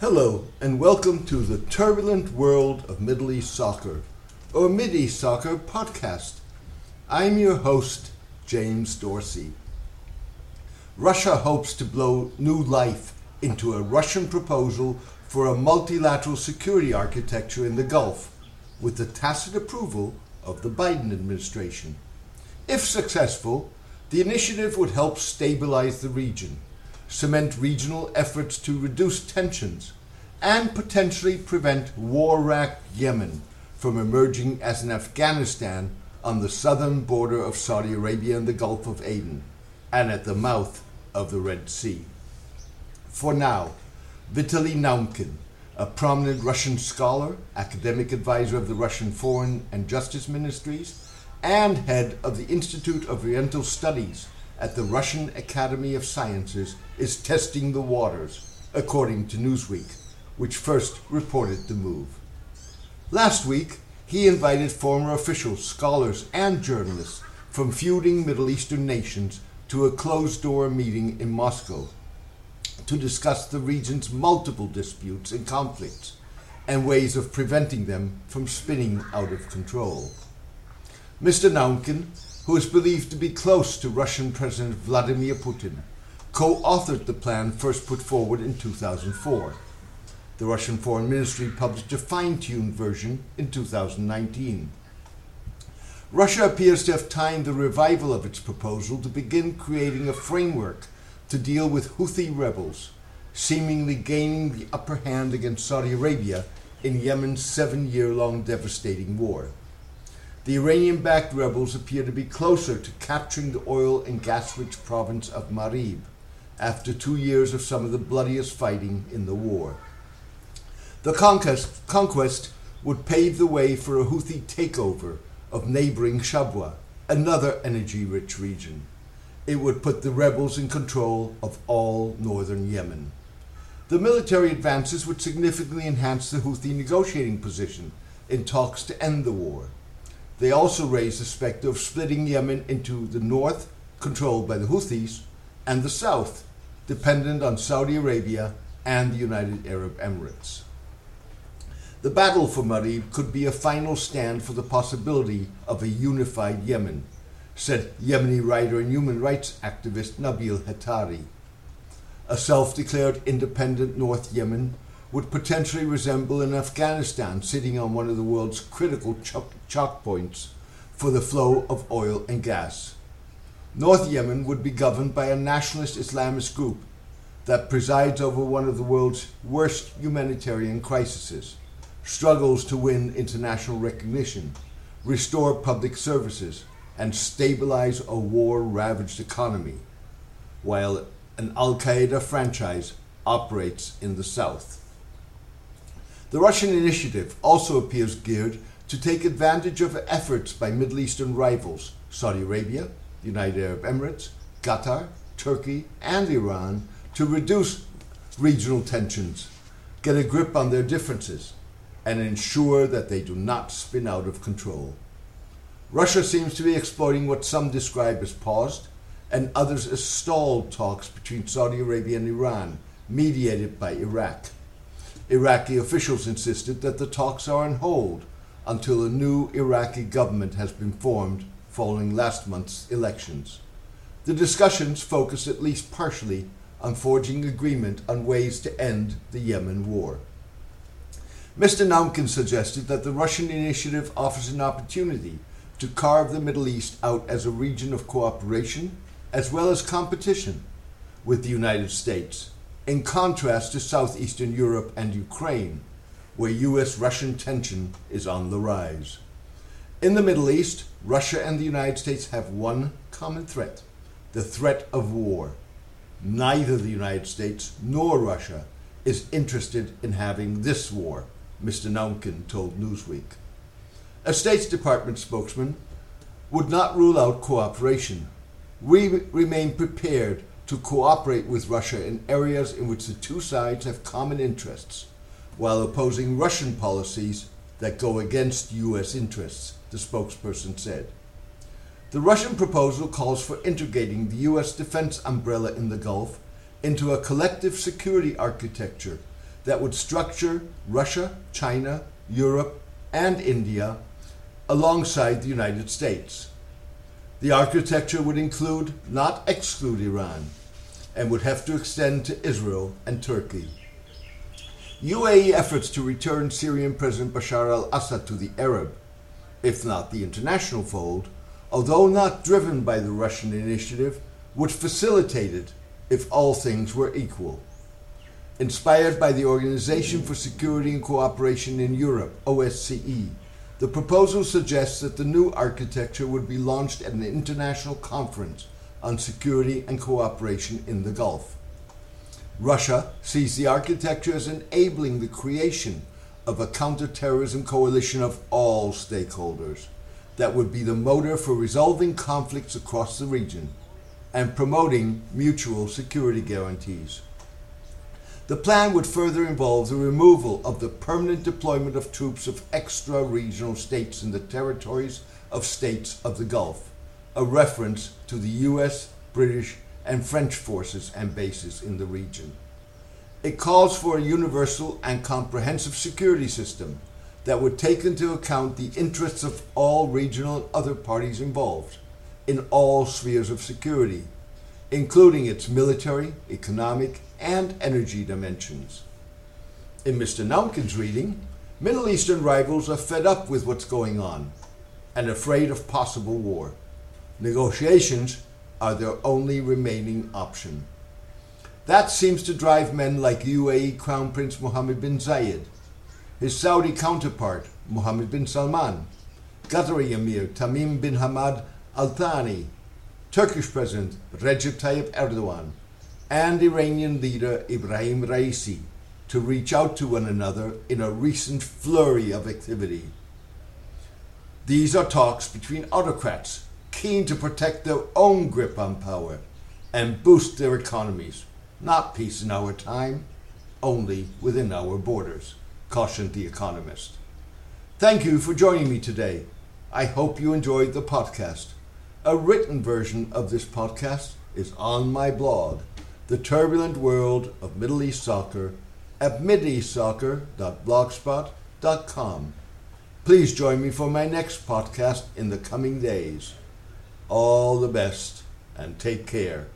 Hello, and welcome to the turbulent world of Middle East soccer, or Mid East Soccer podcast. I'm your host, James Dorsey. Russia hopes to blow new life into a Russian proposal for a multilateral security architecture in the Gulf, with the tacit approval of the Biden administration. If successful, the initiative would help stabilize the region, cement regional efforts to reduce tensions, and potentially prevent war racked Yemen from emerging as an Afghanistan on the southern border of Saudi Arabia and the Gulf of Aden, and at the mouth of the Red Sea. For now, Vitaly Naumkin, a prominent Russian scholar, academic advisor of the Russian Foreign and Justice Ministries, and head of the Institute of Oriental Studies at the Russian Academy of Sciences, is testing the waters, according to Newsweek, which first reported the move. Last week, he invited former officials, scholars, and journalists from feuding Middle Eastern nations to a closed door meeting in Moscow to discuss the region's multiple disputes and conflicts and ways of preventing them from spinning out of control. Mr. Naumkin, who is believed to be close to Russian President Vladimir Putin, co authored the plan first put forward in 2004. The Russian Foreign Ministry published a fine tuned version in 2019. Russia appears to have timed the revival of its proposal to begin creating a framework to deal with Houthi rebels, seemingly gaining the upper hand against Saudi Arabia in Yemen's seven year long devastating war. The Iranian backed rebels appear to be closer to capturing the oil and gas rich province of Marib after two years of some of the bloodiest fighting in the war. The conquest, conquest would pave the way for a Houthi takeover of neighboring Shabwa, another energy rich region. It would put the rebels in control of all northern Yemen. The military advances would significantly enhance the Houthi negotiating position in talks to end the war. They also raised the specter of splitting Yemen into the north, controlled by the Houthis, and the south, dependent on Saudi Arabia and the United Arab Emirates. The battle for Marib could be a final stand for the possibility of a unified Yemen, said Yemeni writer and human rights activist Nabil Hetari. A self declared independent North Yemen would potentially resemble an Afghanistan sitting on one of the world's critical choke points for the flow of oil and gas. North Yemen would be governed by a nationalist Islamist group that presides over one of the world's worst humanitarian crises, struggles to win international recognition, restore public services, and stabilize a war ravaged economy, while an Al Qaeda franchise operates in the south. The Russian initiative also appears geared to take advantage of efforts by Middle Eastern rivals Saudi Arabia, the United Arab Emirates, Qatar, Turkey, and Iran to reduce regional tensions, get a grip on their differences, and ensure that they do not spin out of control. Russia seems to be exploiting what some describe as paused and others as stalled talks between Saudi Arabia and Iran, mediated by Iraq. Iraqi officials insisted that the talks are on hold until a new Iraqi government has been formed following last month's elections. The discussions focus at least partially on forging agreement on ways to end the Yemen war. Mr. Naumkin suggested that the Russian initiative offers an opportunity to carve the Middle East out as a region of cooperation as well as competition with the United States in contrast to southeastern Europe and Ukraine, where US Russian tension is on the rise. In the Middle East, Russia and the United States have one common threat the threat of war. Neither the United States nor Russia is interested in having this war, Mr. Naumkin told Newsweek. A State Department spokesman would not rule out cooperation. We remain prepared to cooperate with Russia in areas in which the two sides have common interests, while opposing Russian policies that go against U.S. interests, the spokesperson said. The Russian proposal calls for integrating the U.S. defense umbrella in the Gulf into a collective security architecture that would structure Russia, China, Europe, and India alongside the United States. The architecture would include, not exclude Iran, and would have to extend to Israel and Turkey. UAE efforts to return Syrian President Bashar al Assad to the Arab, if not the international fold, although not driven by the Russian initiative, would facilitate it if all things were equal. Inspired by the Organization for Security and Cooperation in Europe, OSCE, the proposal suggests that the new architecture would be launched at an international conference on security and cooperation in the Gulf. Russia sees the architecture as enabling the creation of a counterterrorism coalition of all stakeholders that would be the motor for resolving conflicts across the region and promoting mutual security guarantees. The plan would further involve the removal of the permanent deployment of troops of extra regional states in the territories of states of the Gulf, a reference to the US, British, and French forces and bases in the region. It calls for a universal and comprehensive security system that would take into account the interests of all regional and other parties involved in all spheres of security, including its military, economic, and energy dimensions. In Mr. Naumkin's reading, Middle Eastern rivals are fed up with what's going on and afraid of possible war. Negotiations are their only remaining option. That seems to drive men like UAE Crown Prince Mohammed bin Zayed, his Saudi counterpart Mohammed bin Salman, Qatari Emir Tamim bin Hamad Al Thani, Turkish President Recep Tayyip Erdogan, and Iranian leader Ibrahim Raisi to reach out to one another in a recent flurry of activity. These are talks between autocrats keen to protect their own grip on power and boost their economies, not peace in our time, only within our borders, cautioned The Economist. Thank you for joining me today. I hope you enjoyed the podcast. A written version of this podcast is on my blog the turbulent world of Middle East soccer at mideastsoccer.blogspot.com. Please join me for my next podcast in the coming days. All the best and take care.